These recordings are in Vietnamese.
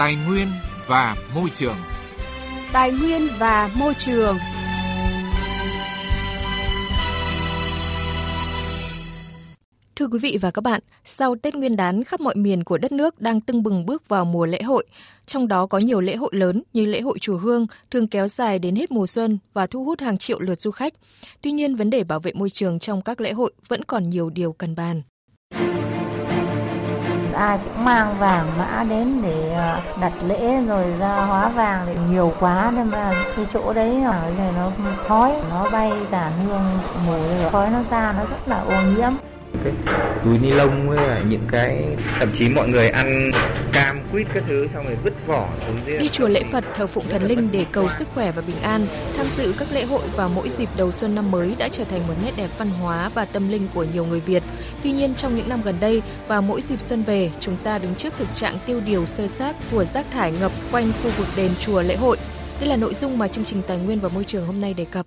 Tài nguyên và môi trường. Tài nguyên và môi trường. Thưa quý vị và các bạn, sau Tết Nguyên đán, khắp mọi miền của đất nước đang tưng bừng bước vào mùa lễ hội. Trong đó có nhiều lễ hội lớn như lễ hội chùa Hương thường kéo dài đến hết mùa xuân và thu hút hàng triệu lượt du khách. Tuy nhiên, vấn đề bảo vệ môi trường trong các lễ hội vẫn còn nhiều điều cần bàn ai cũng mang vàng mã đến để ờ, đặt lễ rồi ra hóa vàng thì nhiều quá nên mà cái chỗ đấy ở này nó khói, nó bay cả hương mùi khói nó ra nó rất là ô nhiễm cái túi ni lông với là những cái, thậm chí mọi người ăn cam quýt các thứ, xong rồi vứt vỏ xuống dưới. Đi chùa lễ Phật, thờ phụng thần linh để cầu sức khỏe và bình an, tham dự các lễ hội vào mỗi dịp đầu xuân năm mới đã trở thành một nét đẹp văn hóa và tâm linh của nhiều người Việt. Tuy nhiên, trong những năm gần đây, vào mỗi dịp xuân về, chúng ta đứng trước thực trạng tiêu điều sơ xác của rác thải ngập quanh khu vực đền chùa lễ hội. Đây là nội dung mà chương trình Tài nguyên và Môi trường hôm nay đề cập.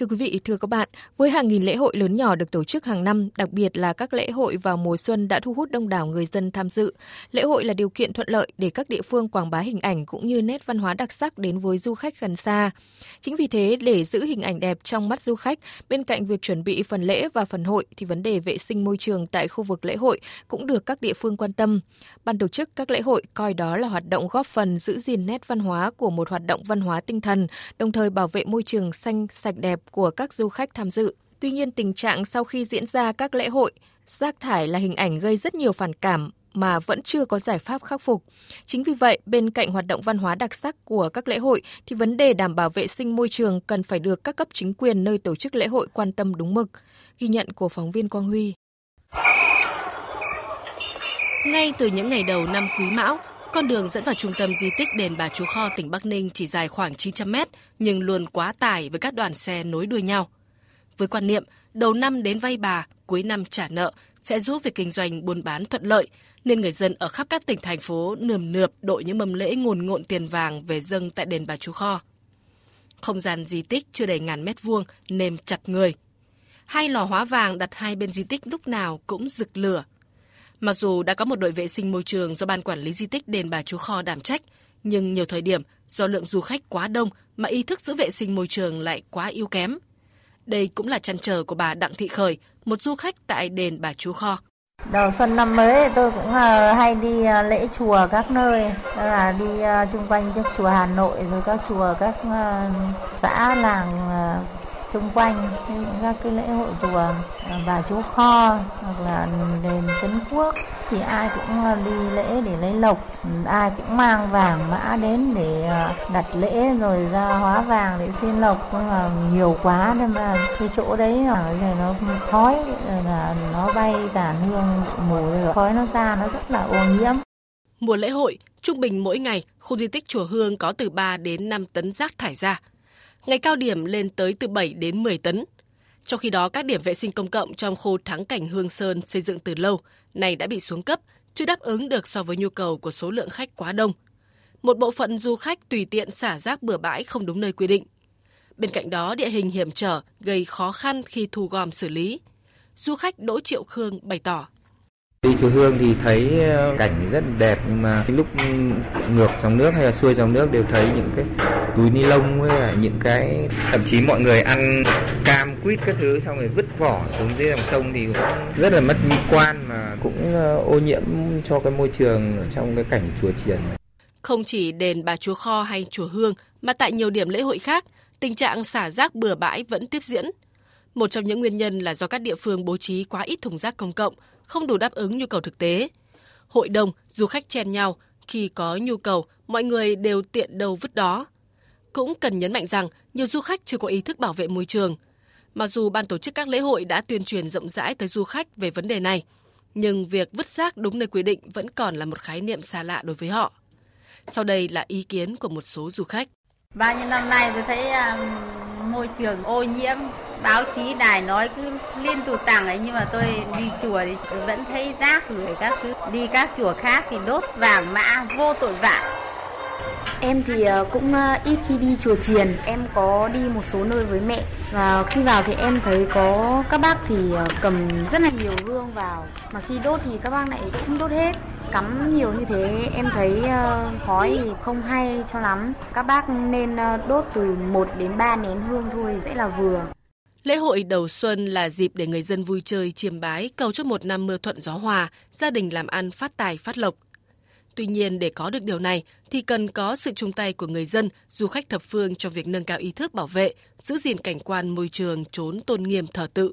Thưa quý vị, thưa các bạn, với hàng nghìn lễ hội lớn nhỏ được tổ chức hàng năm, đặc biệt là các lễ hội vào mùa xuân đã thu hút đông đảo người dân tham dự. Lễ hội là điều kiện thuận lợi để các địa phương quảng bá hình ảnh cũng như nét văn hóa đặc sắc đến với du khách gần xa. Chính vì thế, để giữ hình ảnh đẹp trong mắt du khách, bên cạnh việc chuẩn bị phần lễ và phần hội thì vấn đề vệ sinh môi trường tại khu vực lễ hội cũng được các địa phương quan tâm. Ban tổ chức các lễ hội coi đó là hoạt động góp phần giữ gìn nét văn hóa của một hoạt động văn hóa tinh thần, đồng thời bảo vệ môi trường xanh sạch đẹp của các du khách tham dự. Tuy nhiên, tình trạng sau khi diễn ra các lễ hội, rác thải là hình ảnh gây rất nhiều phản cảm mà vẫn chưa có giải pháp khắc phục. Chính vì vậy, bên cạnh hoạt động văn hóa đặc sắc của các lễ hội thì vấn đề đảm bảo vệ sinh môi trường cần phải được các cấp chính quyền nơi tổ chức lễ hội quan tâm đúng mực. Ghi nhận của phóng viên Quang Huy. Ngay từ những ngày đầu năm Quý Mão, con đường dẫn vào trung tâm di tích đền Bà Chúa Kho tỉnh Bắc Ninh chỉ dài khoảng 900 mét nhưng luôn quá tải với các đoàn xe nối đuôi nhau. Với quan niệm đầu năm đến vay bà, cuối năm trả nợ sẽ giúp việc kinh doanh buôn bán thuận lợi, nên người dân ở khắp các tỉnh thành phố nườm nượp đội những mâm lễ ngồn ngộn tiền vàng về dâng tại đền Bà Chúa Kho. Không gian di tích chưa đầy ngàn mét vuông nên chặt người. Hai lò hóa vàng đặt hai bên di tích lúc nào cũng rực lửa – Mặc dù đã có một đội vệ sinh môi trường do Ban Quản lý Di tích Đền Bà Chúa Kho đảm trách, nhưng nhiều thời điểm do lượng du khách quá đông mà ý thức giữ vệ sinh môi trường lại quá yếu kém. Đây cũng là chăn trở của bà Đặng Thị Khởi, một du khách tại Đền Bà Chúa Kho. Đầu xuân năm mới tôi cũng ờ, hay đi ờ, lễ chùa các nơi, là đi ờ, chung quanh các chùa Hà Nội rồi các chùa các xã làng xung quanh các cái lễ hội chùa à, bà chúa kho hoặc là đền trấn quốc thì ai cũng à, đi lễ để lấy lộc ai cũng mang vàng mã đến để à, đặt lễ rồi ra hóa vàng để xin lộc. Nhưng mà nhiều quá nên mà cái chỗ đấy ở này nó khói rồi là nó bay cả hương mùi rồi khói nó ra nó rất là ô nhiễm. Mùa lễ hội, trung bình mỗi ngày, khu di tích Chùa Hương có từ 3 đến 5 tấn rác thải ra ngày cao điểm lên tới từ 7 đến 10 tấn. Trong khi đó, các điểm vệ sinh công cộng trong khu thắng cảnh Hương Sơn xây dựng từ lâu này đã bị xuống cấp, chưa đáp ứng được so với nhu cầu của số lượng khách quá đông. Một bộ phận du khách tùy tiện xả rác bừa bãi không đúng nơi quy định. Bên cạnh đó, địa hình hiểm trở gây khó khăn khi thu gom xử lý. Du khách Đỗ Triệu Khương bày tỏ. Đi chùa Hương thì thấy ờ, cảnh rất đẹp nhưng mà lúc ngược dòng nước hay là xuôi dòng nước đều thấy những cái túi ni lông với là những cái thậm chí mọi người ăn cam quýt các thứ xong rồi vứt vỏ xuống dưới dòng sông thì cũng rất là mất mỹ quan mà cũng ờ, ô nhiễm cho cái môi trường trong cái cảnh chùa chiền. Không chỉ đền Bà Chúa Kho hay chùa Hương mà tại nhiều điểm lễ hội khác, tình trạng xả rác bừa bãi vẫn tiếp diễn. Một trong những nguyên nhân là do các địa phương bố trí quá ít thùng rác công cộng không đủ đáp ứng nhu cầu thực tế. Hội đồng du khách chen nhau, khi có nhu cầu, mọi người đều tiện đầu vứt đó. Cũng cần nhấn mạnh rằng nhiều du khách chưa có ý thức bảo vệ môi trường. Mặc dù ban tổ chức các lễ hội đã tuyên truyền rộng rãi tới du khách về vấn đề này, nhưng việc vứt rác đúng nơi quy định vẫn còn là một khái niệm xa lạ đối với họ. Sau đây là ý kiến của một số du khách. Bao nhiêu năm nay tôi thấy um, môi trường ô nhiễm, báo chí đài nói cứ liên tục tặng ấy nhưng mà tôi đi chùa thì vẫn thấy rác rồi các thứ. Đi các chùa khác thì đốt vàng mã vô tội vạ. Em thì ờ, cũng ờ, ít khi đi chùa chiền, em có đi một số nơi với mẹ. Và khi vào thì em thấy có các bác thì ờ, cầm rất là nhiều hương vào mà khi đốt thì các bác lại cũng đốt hết cắm nhiều như thế em thấy ờ, khói thì không hay cho lắm các bác nên ờ, đốt từ 1 đến 3 nén hương thôi sẽ là vừa Lễ hội đầu xuân là dịp để người dân vui chơi, chiêm bái, cầu cho một năm mưa thuận gió hòa, gia đình làm ăn phát tài phát lộc. Tuy nhiên để có được điều này thì cần có sự chung tay của người dân, du khách thập phương trong việc nâng cao ý thức bảo vệ, giữ gìn cảnh quan môi trường trốn tôn nghiêm thờ tự.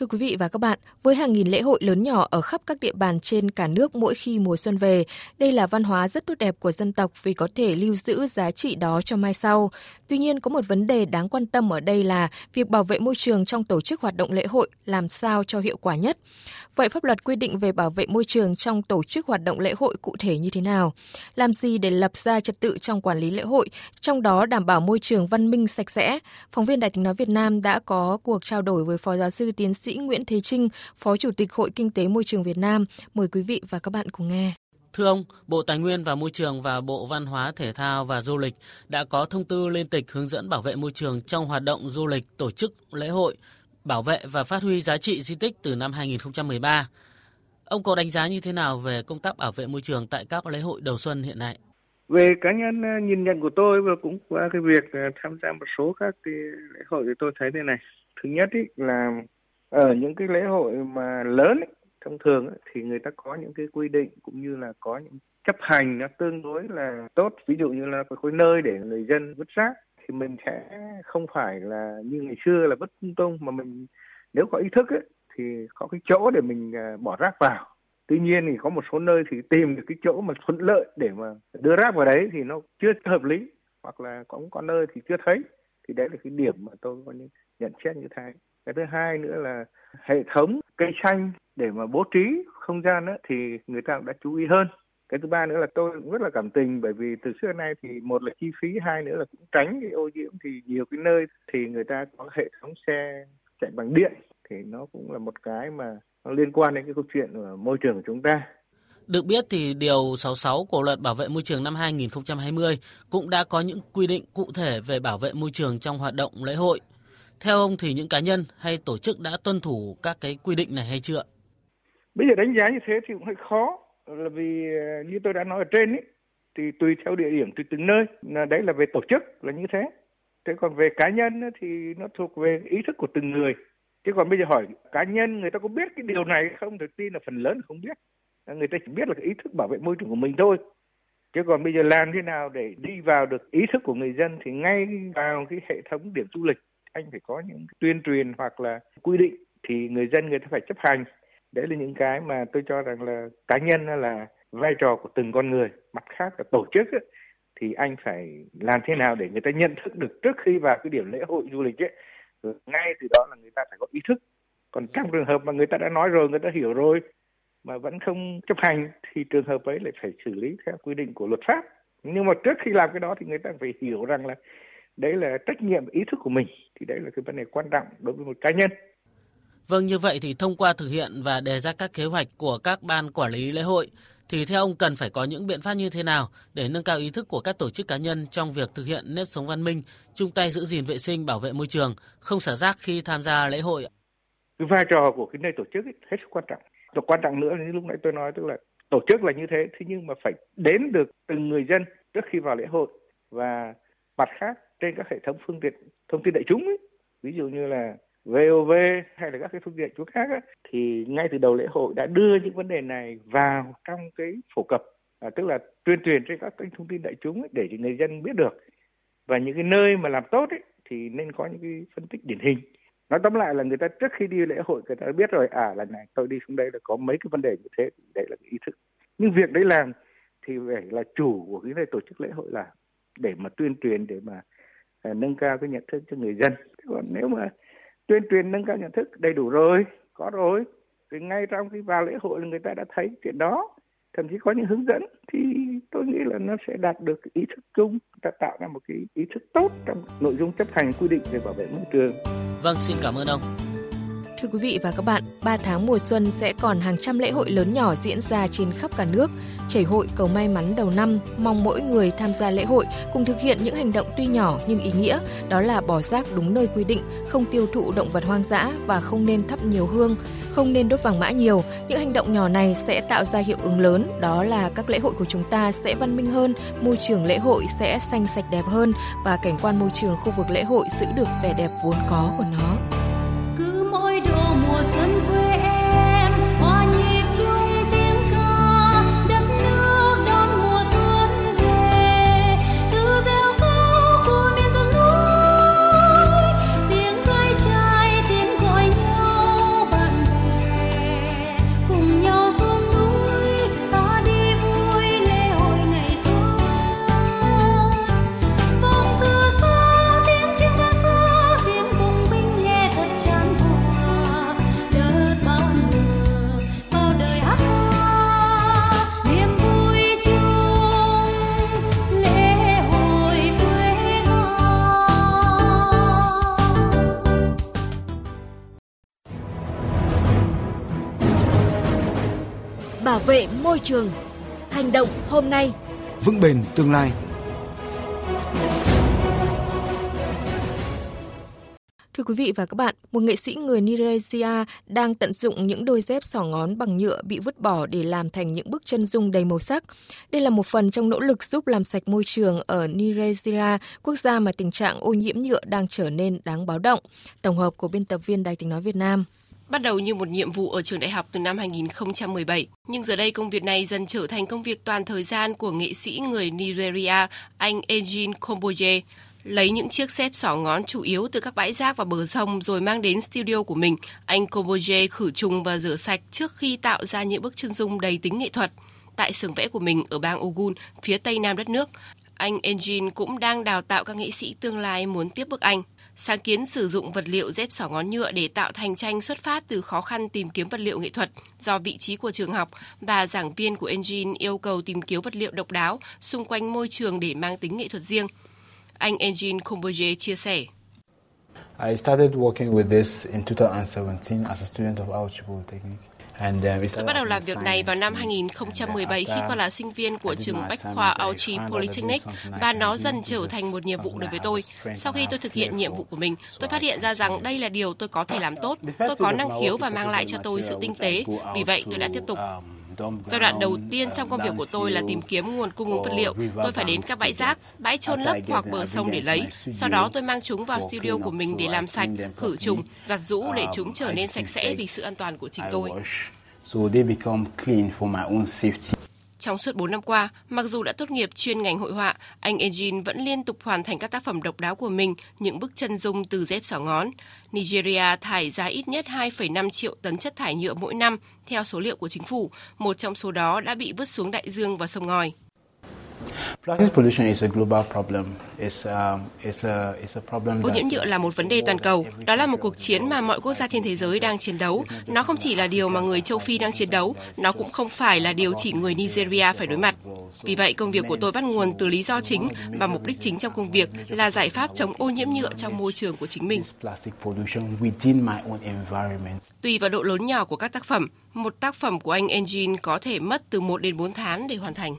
Thưa quý vị và các bạn, với hàng nghìn lễ hội lớn nhỏ ở khắp các địa bàn trên cả nước mỗi khi mùa xuân về, đây là văn hóa rất tốt đẹp của dân tộc vì có thể lưu giữ giá trị đó cho mai sau. Tuy nhiên, có một vấn đề đáng quan tâm ở đây là việc bảo vệ môi trường trong tổ chức hoạt động lễ hội làm sao cho hiệu quả nhất. Vậy pháp luật quy định về bảo vệ môi trường trong tổ chức hoạt động lễ hội cụ thể như thế nào? Làm gì để lập ra trật tự trong quản lý lễ hội, trong đó đảm bảo môi trường văn minh sạch sẽ? Phóng viên Đài tiếng nói Việt Nam đã có cuộc trao đổi với Phó giáo sư tiến sĩ Nguyễn Thế Trinh, Phó Chủ tịch Hội Kinh tế Môi trường Việt Nam. Mời quý vị và các bạn cùng nghe. Thưa ông, Bộ Tài nguyên và Môi trường và Bộ Văn hóa, Thể thao và Du lịch đã có thông tư liên tịch hướng dẫn bảo vệ môi trường trong hoạt động du lịch, tổ chức lễ hội, bảo vệ và phát huy giá trị di tích từ năm 2013. Ông có đánh giá như thế nào về công tác bảo vệ môi trường tại các lễ hội đầu xuân hiện nay? Về cá nhân ờ, nhìn nhận của tôi và cũng qua cái việc ờ, tham gia một số các cái lễ hội thì tôi thấy thế này. Thứ nhất ý là ở những cái lễ hội mà lớn ấy, thông thường ấy, thì người ta có những cái quy định cũng như là có những chấp hành nó tương đối là tốt. Ví dụ như là có nơi để người dân vứt rác thì mình sẽ không phải là như ngày xưa là vứt tung tung mà mình nếu có ý thức ấy, thì có cái chỗ để mình à, bỏ rác vào. Tuy nhiên thì có một số nơi thì tìm được cái chỗ mà thuận lợi để mà đưa rác vào đấy thì nó chưa hợp lý hoặc là cũng có nơi thì chưa thấy. Thì đấy là cái điểm mà tôi có những nhận xét như thế cái thứ hai nữa là hệ thống cây xanh để mà bố trí không gian đó, thì người ta cũng đã chú ý hơn. Cái thứ ba nữa là tôi cũng rất là cảm tình bởi vì từ xưa nay thì một là chi phí hai nữa là cũng tránh cái ô nhiễm. Thì nhiều cái nơi thì người ta có hệ thống xe chạy bằng điện thì nó cũng là một cái mà nó liên quan đến cái câu chuyện của môi trường của chúng ta. Được biết thì Điều 66 của Luật Bảo vệ Môi trường năm 2020 cũng đã có những quy định cụ thể về bảo vệ môi trường trong hoạt động lễ hội. Theo ông thì những cá nhân hay tổ chức đã tuân thủ các cái quy định này hay chưa? Bây giờ đánh giá như thế thì cũng hơi khó. Là vì như tôi đã nói ở trên ấy, thì tùy theo địa điểm tùy từng nơi. Là đấy là về tổ chức là như thế. Thế còn về cá nhân thì nó thuộc về ý thức của từng người. Chứ còn bây giờ hỏi cá nhân người ta có biết cái điều này không? Thực tin là phần lớn không biết. Người ta chỉ biết là cái ý thức bảo vệ môi trường của mình thôi. Chứ còn bây giờ làm thế nào để đi vào được ý thức của người dân thì ngay vào cái hệ thống điểm du lịch anh phải có những tuyên truyền hoặc là quy định thì người dân người ta phải chấp hành. Đấy là những cái mà tôi cho rằng là cá nhân là vai trò của từng con người. Mặt khác là tổ chức ấy, thì anh phải làm thế nào để người ta nhận thức được trước khi vào cái điểm lễ hội du lịch ấy ngay từ đó là người ta phải có ý thức. Còn trong trường hợp mà người ta đã nói rồi người ta hiểu rồi mà vẫn không chấp hành thì trường hợp ấy lại phải xử lý theo quy định của luật pháp. Nhưng mà trước khi làm cái đó thì người ta phải hiểu rằng là đấy là trách nhiệm ý thức của mình thì đấy là cái vấn đề quan trọng đối với một cá nhân Vâng, như vậy thì thông qua thực hiện và đề ra các kế hoạch của các ban quản lý lễ hội, thì theo ông cần phải có những biện pháp như thế nào để nâng cao ý thức của các tổ chức cá nhân trong việc thực hiện nếp sống văn minh, chung tay giữ gìn vệ sinh, bảo vệ môi trường, không xả rác khi tham gia lễ hội? Cái vai trò của cái nơi tổ chức ấy, hết sức quan trọng. Và quan trọng nữa như lúc nãy tôi nói tức là tổ chức là như thế, thế nhưng mà phải đến được từng người dân trước khi vào lễ hội và mặt khác trên các hệ thống phương tiện thông tin đại chúng ấy, ví dụ như là VOV hay là các cái phương tiện chúng khác ấy, thì ngay từ đầu lễ hội đã đưa những vấn đề này vào trong cái phổ cập à, tức là tuyên truyền trên các kênh thông tin đại chúng ấy, để cho người dân biết được. Và những cái nơi mà làm tốt ấy, thì nên có những cái phân tích điển hình. Nói tóm lại là người ta trước khi đi lễ hội người ta biết rồi à lần này tôi đi xuống đây là có mấy cái vấn đề như thế đấy là cái ý thức. Nhưng việc đấy làm thì phải là chủ của cái nơi tổ chức lễ hội làm để mà tuyên truyền để mà uh, nâng cao cái nhận thức cho người dân còn nếu mà tuyên truyền nâng cao nhận thức đầy đủ rồi có rồi thì ngay trong khi vào lễ hội là người ta đã thấy chuyện đó thậm chí có những hướng dẫn thì tôi nghĩ là nó sẽ đạt được ý thức chung ta tạo ra một cái ý thức tốt trong nội dung chấp hành quy định về bảo vệ môi trường. Vâng, xin cảm ơn ông. Thưa quý vị và các bạn, 3 tháng mùa xuân sẽ còn hàng trăm lễ hội lớn nhỏ diễn ra trên khắp cả nước. Chảy hội cầu may mắn đầu năm, mong mỗi người tham gia lễ hội cùng thực hiện những hành động tuy nhỏ nhưng ý nghĩa, đó là bỏ rác đúng nơi quy định, không tiêu thụ động vật hoang dã và không nên thắp nhiều hương, không nên đốt vàng mã nhiều. Những hành động nhỏ này sẽ tạo ra hiệu ứng lớn, đó là các lễ hội của chúng ta sẽ văn minh hơn, môi trường lễ hội sẽ xanh sạch đẹp hơn và cảnh quan môi trường khu vực lễ hội giữ được vẻ đẹp vốn có của nó. Trường. Hành động hôm nay, vững bền tương lai. Thưa quý vị và các bạn, một nghệ sĩ người Nigeria đang tận dụng những đôi dép sỏ ngón bằng nhựa bị vứt bỏ để làm thành những bức chân dung đầy màu sắc. Đây là một phần trong nỗ lực giúp làm sạch môi trường ở Nigeria, quốc gia mà tình trạng ô nhiễm nhựa đang trở nên đáng báo động. Tổng hợp của biên tập viên Đài tiếng nói Việt Nam bắt đầu như một nhiệm vụ ở trường đại học từ năm 2017, nhưng giờ đây công việc này dần trở thành công việc toàn thời gian của nghệ sĩ người Nigeria, anh Ejin Komboye. Lấy những chiếc xếp sỏ ngón chủ yếu từ các bãi rác và bờ sông rồi mang đến studio của mình, anh Komboye khử trùng và rửa sạch trước khi tạo ra những bức chân dung đầy tính nghệ thuật. Tại xưởng vẽ của mình ở bang Ogun, phía tây nam đất nước, anh Engine cũng đang đào tạo các nghệ sĩ tương lai muốn tiếp bước anh. Sáng kiến sử dụng vật liệu dép sỏ ngón nhựa để tạo thành tranh xuất phát từ khó khăn tìm kiếm vật liệu nghệ thuật do vị trí của trường học và giảng viên của Engine yêu cầu tìm kiếm vật liệu độc đáo xung quanh môi trường để mang tính nghệ thuật riêng. Anh Engine Comboje chia sẻ. I started working with this in 2017 as a student of algebra technique. Tôi bắt đầu làm việc này vào năm 2017 khi còn là sinh viên của trường Bách khoa Auchi Polytechnic và nó dần trở thành một nhiệm vụ đối với tôi. Sau khi tôi thực hiện nhiệm vụ của mình, tôi phát hiện ra rằng đây là điều tôi có thể làm tốt. Tôi có năng khiếu và mang lại cho tôi sự tinh tế. Vì vậy, tôi đã tiếp tục. Giai đoạn đầu tiên trong công việc của tôi là tìm kiếm nguồn cung ứng vật liệu. Tôi phải đến các bãi rác, bãi trôn lấp hoặc bờ sông để lấy. Sau đó tôi mang chúng vào studio của mình để làm sạch, khử trùng, giặt rũ để chúng trở nên sạch sẽ vì sự an toàn của chính tôi. Trong suốt 4 năm qua, mặc dù đã tốt nghiệp chuyên ngành hội họa, anh Ejin vẫn liên tục hoàn thành các tác phẩm độc đáo của mình, những bức chân dung từ dép xỏ ngón. Nigeria thải ra ít nhất 2,5 triệu tấn chất thải nhựa mỗi năm, theo số liệu của chính phủ. Một trong số đó đã bị vứt xuống đại dương và sông ngòi. Ô nhiễm nhựa là một vấn đề toàn cầu. Đó là một cuộc chiến mà mọi quốc gia trên thế giới đang chiến đấu. Nó không chỉ là điều mà người châu Phi đang chiến đấu, nó cũng không phải là điều chỉ người Nigeria phải đối mặt. Vì vậy, công việc của tôi bắt nguồn từ lý do chính và mục đích chính trong công việc là giải pháp chống ô nhiễm nhựa trong môi trường của chính mình. Tùy vào độ lớn nhỏ của các tác phẩm, một tác phẩm của anh Engine có thể mất từ 1 đến 4 tháng để hoàn thành.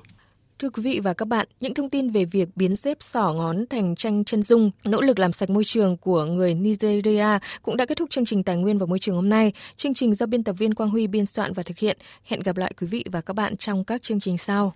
Thưa quý vị và các bạn, những thông tin về việc biến xếp sỏ ngón thành tranh chân dung, nỗ lực làm sạch môi trường của người Nigeria cũng đã kết thúc chương trình Tài nguyên và Môi trường hôm nay. Chương trình do biên tập viên Quang Huy biên soạn và thực hiện. Hẹn gặp lại quý vị và các bạn trong các chương trình sau.